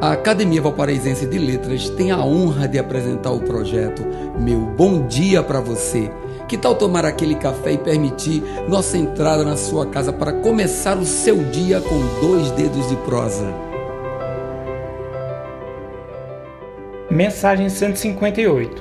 A Academia Valparaísense de Letras tem a honra de apresentar o projeto Meu Bom Dia para Você. Que tal tomar aquele café e permitir nossa entrada na sua casa para começar o seu dia com dois dedos de prosa? Mensagem 158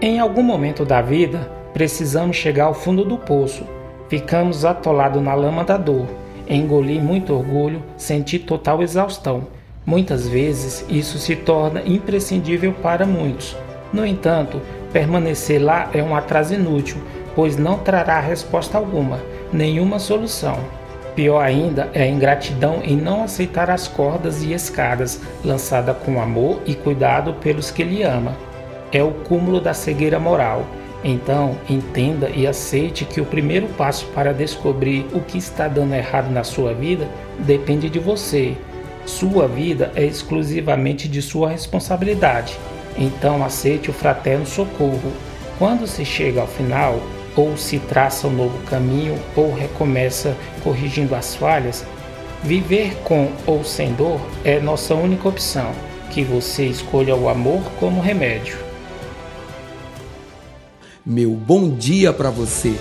Em algum momento da vida, precisamos chegar ao fundo do poço. Ficamos atolados na lama da dor, engolir muito orgulho, sentir total exaustão Muitas vezes isso se torna imprescindível para muitos. No entanto, permanecer lá é um atraso inútil, pois não trará resposta alguma, nenhuma solução. Pior ainda é a ingratidão em não aceitar as cordas e escadas lançada com amor e cuidado pelos que lhe ama. É o cúmulo da cegueira moral. Então, entenda e aceite que o primeiro passo para descobrir o que está dando errado na sua vida depende de você sua vida é exclusivamente de sua responsabilidade, então aceite o fraterno socorro. Quando se chega ao final, ou se traça um novo caminho, ou recomeça corrigindo as falhas, viver com ou sem dor é nossa única opção. Que você escolha o amor como remédio. Meu bom dia para você